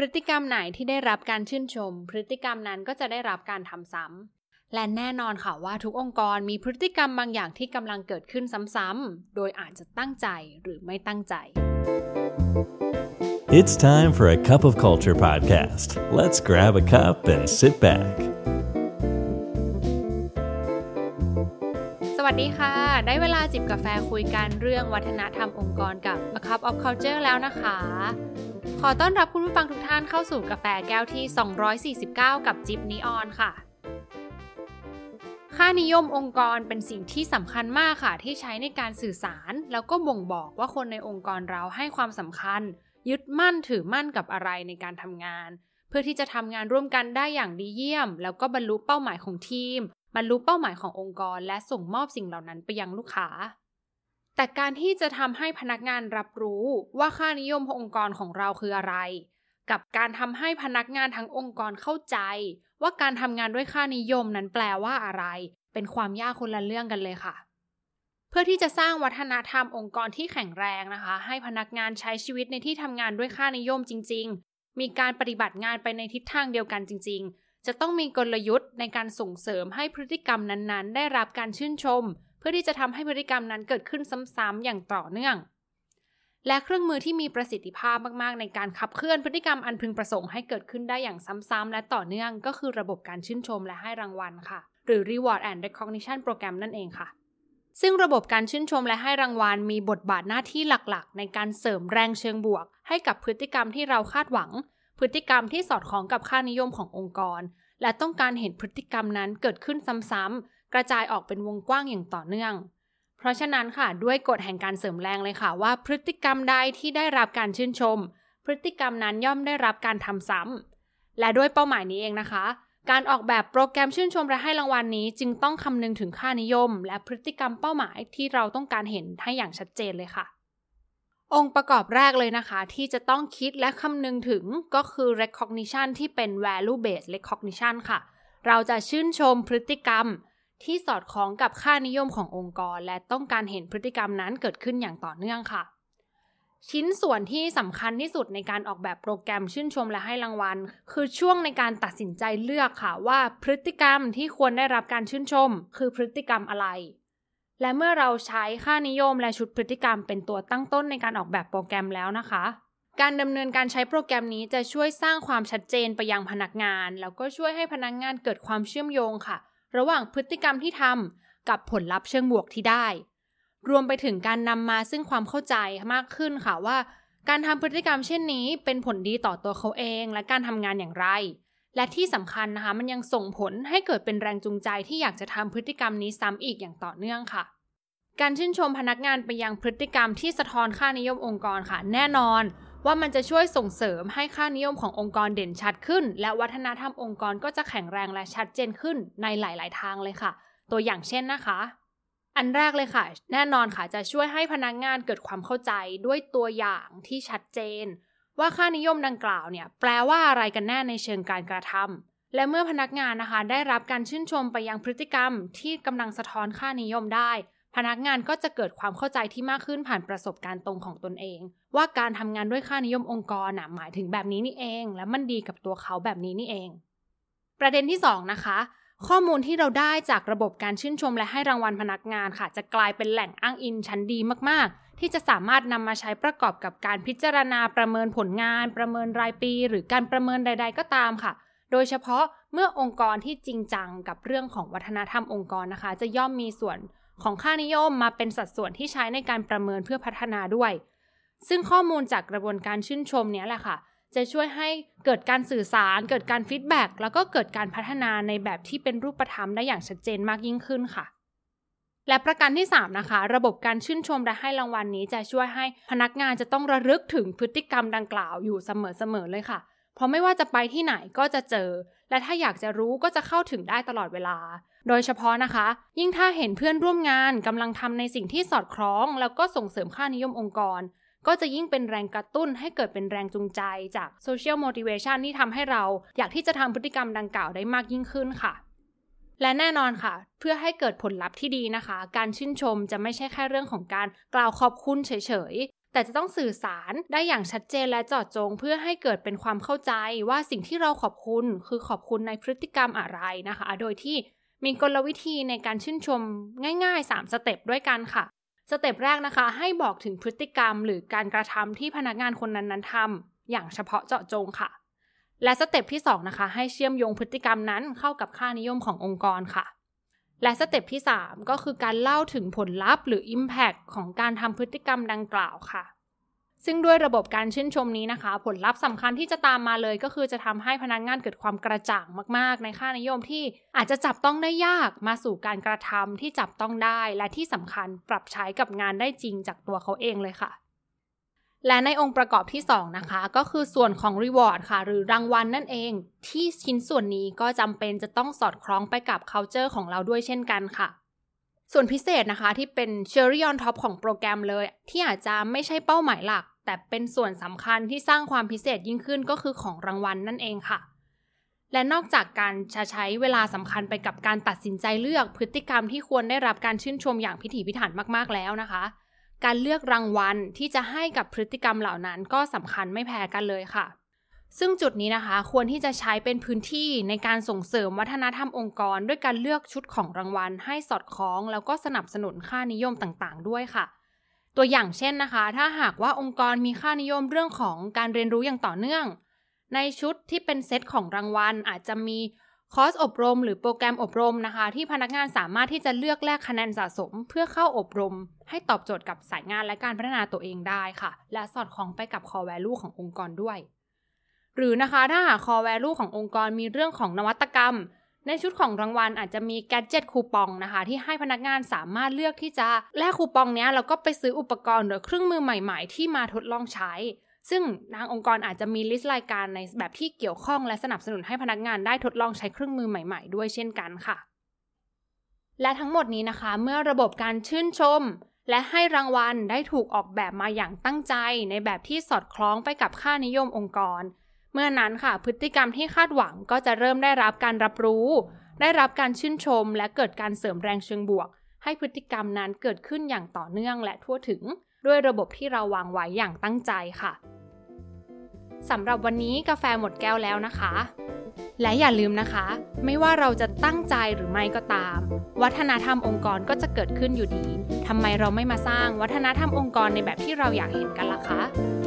พฤติกรรมไหนที่ได้รับการชื่นชม พฤติกรรมนั้นก็จะได้รับการทำซ้ำและแน่นอนค่ะว่าทุกองค์กรมีพฤติกรรมบางอย่างที่กำลังเกิดขึ้นซ้ำๆ โดยอาจจะตั้งใจหรือไม่ตั้งใจ It's time for a cup of culture podcast. Let's grab a cup and sit back. สวัสดีค่ะ ได้เวลาจิบกาแฟคุยกันเรื่องวัฒนธรรมองค์กรกับ A Cup of Culture แล้วนะคะ ขอต้อนรับคุณผู้ฟังทุกท่านเข้าสู่กาแฟแก้วที่ 249 กับจิบนีออนค่ะ ค่านิยมองค์กรเป็นสิ่งที่สำคัญมากค่ะ ที่ใช้ในการสื่อสาร แล้วก็บ่งบอกว่าคนในองค์กรเราให้ความสำคัญ ยึดมั่นถือมั่นกับอะไรในการทำงาน เพื่อที่จะทำงานร่วมกันได้อย่างดีเยี่ยม แล้วก็บรรลุเป้าหมายของทีม บรรลุเป้าหมายขององค์กร และส่งมอบสิ่งเหล่านั้นไปยังลูกค้า แต่การที่จะทำให้พนักงานรับรู้ว่าค่านิยมขององค์กรของเราคืออะไร กับการทำให้พนักงานทั้งองค์กรเข้าใจ ว่าการทำงานด้วยค่านิยมนั้นแปลว่าอะไร เป็นความยากคนละเรื่องกันเลยค่ะ เพื่อที่จะสร้างวัฒนธรรมองค์กรที่แข็งแรงนะคะ ให้พนักงานใช้ชีวิตในที่ทำงานด้วยค่านิยมจริง ๆ มีการปฏิบัติงานไปในทิศทางเดียวกันจริง ๆ จะต้องมีกลยุทธ์ในการส่งเสริมให้พฤติกรรมนั้นๆ ได้รับการชื่นชม พื่อที่จะทำให้พฤติกรรมนั้นเกิดขึ้นซ้ำๆอย่างต่อเนื่อง และเครื่องมือที่มีประสิทธิภาพมากๆ ในการขับเคลื่อนพฤติกรรมอันพึงประสงค์ให้เกิดขึ้นได้อย่างซ้ำๆและต่อเนื่อง ก็คือระบบการชื่นชมและให้รางวัลค่ะ หรือ reward and recognition program นั่นเองค่ะซึ่งระบบการชื่นชมและให้รางวัลมีบทบาทหน้าที่หลักๆ ในการเสริมแรงเชิงบวก ให้กับพฤติกรรมที่เราคาดหวัง พฤติกรรมที่สอดคล้องกับค่านิยมขององค์กร และต้องการเห็นพฤติกรรมนั้นเกิดขึ้นซ้ำๆ กระจายออกเป็นวงกว้างอย่างต่อเนื่อง เพราะฉะนั้นค่ะด้วยกฎแห่งการเสริมแรงเลยค่ะว่าพฤติกรรมใดที่ได้รับการชื่นชม พฤติกรรมนั้นย่อมได้รับการทำซ้ำและด้วยเป้าหมายนี้เองนะคะ การออกแบบโปรแกรมชื่นชมและให้รางวัลนนี้จึงต้องคำนึงถึงค่านิยม และพฤติกรรมเป้าหมายที่เราต้องการเห็นให้อย่างชัดเจนเลยค่ะองค์ประกอบแรกเลยนะคะ ที่จะต้องคิดและคำนึงถึงก็คือ recognition ที่เป็น value based recognition ค่ะ เราจะชื่นชมพฤติกรรม ที่สอดคล้องกับค่านิยมขององค์กร และต้องการเห็นพฤติกรรมนั้นเกิดขึ้นอย่างต่อเนื่องค่ะ ชิ้นส่วนที่สำคัญที่สุดในการออกแบบโปรแกรมชื่นชมและให้รางวัล คือช่วงในการตัดสินใจเลือกค่ะว่าพฤติกรรมที่ควรได้รับการชื่นชม คือพฤติกรรมอะไร และเมื่อเราใช้ค่านิยมและชุดพฤติกรรมเป็นตัวตั้งต้นในการออกแบบโปรแกรมแล้วนะคะการดำเนินการใช้โปรแกรมนี้จะช่วยสร้างความชัดเจนไปยังพนักงาน แล้วก็ช่วยให้พนักงานเกิดความเชื่อมโยงค่ะ ระหว่างพฤติกรรมที่ทำกับผลลัพธ์เชิงบวกที่ได้ รวมไปถึงการนำมาซึ่งความเข้าใจมากขึ้นค่ะว่า การทำพฤติกรรมเช่นนี้เป็นผลดีต่อตัวเขาเอง และการทำงานอย่างไร และที่สำคัญนะคะมันยังส่งผลให้เกิดเป็นแรงจูงใจที่อยากจะทำพฤติกรรมนี้ซ้ำอีกอย่างต่อเนื่องค่ะการชื่นชมพนักงานไปยังพฤติกรรมที่สะท้อนค่านิยมองค์กรค่ะ แน่นอน ว่ามันจะช่วยส่งเสริมให้ค่านิยมขององค์กรเด่นชัดขึ้น และวัฒนธรรมองค์กรก็จะแข็งแรงและชัดเจนขึ้นในหลาย ๆ ทางเลยค่ะ ตัวอย่างเช่นนะคะ อันแรกเลยค่ะ แน่นอนค่ะจะช่วยให้พนักงานเกิดความเข้าใจด้วยตัวอย่างที่ชัดเจน ว่าค่านิยมดังกล่าวเนี่ยแปลว่าอะไรกันแน่ในเชิงการกระทำและเมื่อพนักงานนะคะได้รับการชื่นชมไปยังพฤติกรรมที่กำลังสะท้อนค่านิยมได้ พนักงานก็จะเกิดความเข้าใจที่มากขึ้นผ่านประสบการณ์ตรงของตนเอง ว่าการทำงานด้วยค่านิยมองค์กรน่ะหมายถึงแบบนี้นี่เอง และมันดีกับตัวเขาแบบนี้นี่เอง ประเด็นที่ 2 นะคะ ข้อมูลที่เราได้จากระบบการชื่นชมและให้รางวัลพนักงานค่ะ จะกลายเป็นแหล่งอ้างอิงชั้นดีมากๆ ที่จะสามารถนำมาใช้ประกอบกับการพิจารณาประเมินผลงาน ประเมินรายปี หรือการประเมินใด ๆ ก็ตามค่ะโดยเฉพาะเมื่อองค์กรที่จริงจังกับเรื่องของวัฒนธรรมองค์กรนะคะ จะย่อมมีส่วน ของค่านิยมมาเป็นสัดส่วนที่ใช้ในการประเมินเพื่อพัฒนาด้วย ซึ่งข้อมูลจากกระบวนการชื่นชมเนี้ยแหละค่ะ จะช่วยให้เกิดการสื่อสาร เกิดการ feedback แล้วก็เกิดการพัฒนาในแบบที่เป็นรูปธรรมได้อย่างชัดเจนมากยิ่งขึ้นค่ะและประการที่ 3 นะคะ ระบบการชื่นชมและให้รางวัลนี้จะช่วยให้พนักงานจะต้องระลึกถึงพฤติกรรมดังกล่าวอยู่เสมอๆเลยค่ะ เพราะไม่ว่าจะไปที่ไหนก็จะเจอ และถ้าอยากจะรู้ก็จะเข้าถึงได้ตลอดเวลา โดยเฉพาะนะคะ ยิ่งถ้าเห็นเพื่อนร่วมงานกำลังทำในสิ่งที่สอดคล้อง แล้วก็ส่งเสริมค่านิยมองค์กร ก็จะยิ่งเป็นแรงกระตุ้นให้เกิดเป็นแรงจูงใจจาก social motivation ที่ทำให้เรา อยากที่จะทำพฤติกรรมดังกล่าวได้มากยิ่งขึ้นค่ะ และแน่นอนค่ะ เพื่อให้เกิดผลลัพธ์ที่ดีนะคะ การชื่นชมจะไม่ใช่แค่เรื่องของการกล่าวขอบคุณเฉยๆแต่จะต้องสื่อสารได้อย่างชัดเจนและเจาะจง เพื่อให้เกิดเป็นความเข้าใจว่าสิ่งที่เราขอบคุณ คือขอบคุณในพฤติกรรมอะไรนะคะ โดยที่ มีกลวิธีในการชื่นชมง่าย ๆ 3 สเต็ปด้วยกันค่ะ สเต็ปแรกนะคะ ให้บอกถึงพฤติกรรม หรือการกระทำที่พนักงานคนนั้นๆทำอย่างเฉพาะเจาะจงค่ะ และสเต็ปที่ 2 นะคะ ให้เชื่อมโยงพฤติกรรมนั้นเข้ากับค่านิยมขององค์กรค่ะ และสเต็ปที่ 3 ก็คือการเล่าถึงผลลัพธ์หรือ Impact ของการทำพฤติกรรมดังกล่าวค่ะ ซึ่งด้วยระบบการชื่นชมนี้นะคะ ผลลัพธ์สำคัญที่จะตามมาเลยก็คือจะทำให้พนักงงานเกิดความกระจ่างมาก ๆ ในค่านิยมที่อาจจะจับต้องได้ยากมาสู่การกระทำที่จับต้องได้และที่สำคัญปรับใช้กับงานได้จริงจากตัวเขาเองเลยค่ะ และในองค์ประกอบที่ 2 นะคะ ก็คือส่วนของ reward ค่ะ หรือรางวัลนนั่นเอง ที่ชิ้นส่วนนี้ก็จำเป็นจะต้องสอดคล้องไปกับ culture ของเราด้วยเช่นกันค่ะส่วนพิเศษนะคะที่เป็น cherry on top ของโปรแกรมเลย ที่อาจจะไม่ใช่เป้าหมายหลัก แต่เป็นส่วนสำคัญที่สร้างความพิเศษยิ่งขึ้นก็คือของรางวัลนั่นเองค่ะ และนอกจากการจะใช้เวลาสำคัญไปกับการตัดสินใจเลือกพฤติกรรมที่ควรได้รับการชื่นชมอย่างพิถีพิถันมากๆแล้วนะคะ การเลือกรางวัลที่จะให้กับพฤติกรรมเหล่านั้นก็สำคัญไม่แพ้กันเลยค่ะ ซึ่งจุดนี้นะคะควรที่จะใช้เป็นพื้นที่ในการส่งเสริมวัฒนธรรมองค์กร ด้วยการเลือกชุดของรางวัล ให้สอดคล้อง แล้วก็สนับสนุนค่านิยมต่างๆ ด้วยค่ะ ตัวอย่างเช่นนะคะ ถ้าหากว่าองค์กรมีค่านิยมเรื่องของการเรียนรู้อย่างต่อเนื่อง ในชุดที่เป็นเซตของรางวัล อาจจะมีคอร์สอบรม หรือโปรแกรมอบรมนะคะ ที่พนักงานสามารถที่จะเลือกแลกคะแนนสะสม เพื่อเข้าอบรม ให้ตอบโจทย์กับสายงานและการพัฒนาตัวเองได้ค่ะ และสอดคล้องไปกับ core value ขององค์กรด้วย หรือนะคะถ้าหาก core value ขององค์กรมีเรื่องของนวัตกรรม ในชุดของรางวัลอาจจะมีแกจิตคูปองนะคะ ที่ให้พนักงานสามารถเลือกที่จะแลกคูปองนี้แล้วก็ไปซื้ออุปกรณ์หรือเครื่องมือใหม่ ๆ ที่มาทดลองใช้ ซึ่งทางองค์กรอาจจะมีลิสต์รายการในแบบที่เกี่ยวข้องและสนับสนุนให้พนักงานได้ทดลองใช้เครื่องมือใหม่ ๆ ด้วยเช่นกันค่ะ และทั้งหมดนี้นะคะ เมื่อระบบการชื่นชม และให้รางวัลได้ถูกออกแบบมาอย่างตั้งใจ ในแบบที่สอดคล้องไปกับค่านิยมองค์กร เมื่อนั้นค่ะพฤติกรรมที่คาดหวังก็จะเริ่มได้รับการรับรู้ ได้รับการชื่นชม และเกิดการเสริมแรงเชิงบวก ให้พฤติกรรมนั้นเกิดขึ้นอย่างต่อเนื่องและทั่วถึง ด้วยระบบที่เราวางไว้อย่างตั้งใจค่ะสำหรับวันนี้กาแฟหมดแก้วแล้วนะคะ และอย่าลืมนะคะ ไม่ว่าเราจะตั้งใจหรือไม่ก็ตาม วัฒนธรรมองค์กรก็จะเกิดขึ้นอยู่ดีทำไมเราไม่มาสร้างวัฒนธรรมองค์กรในแบบที่เราอยากเห็นกันล่ะคะ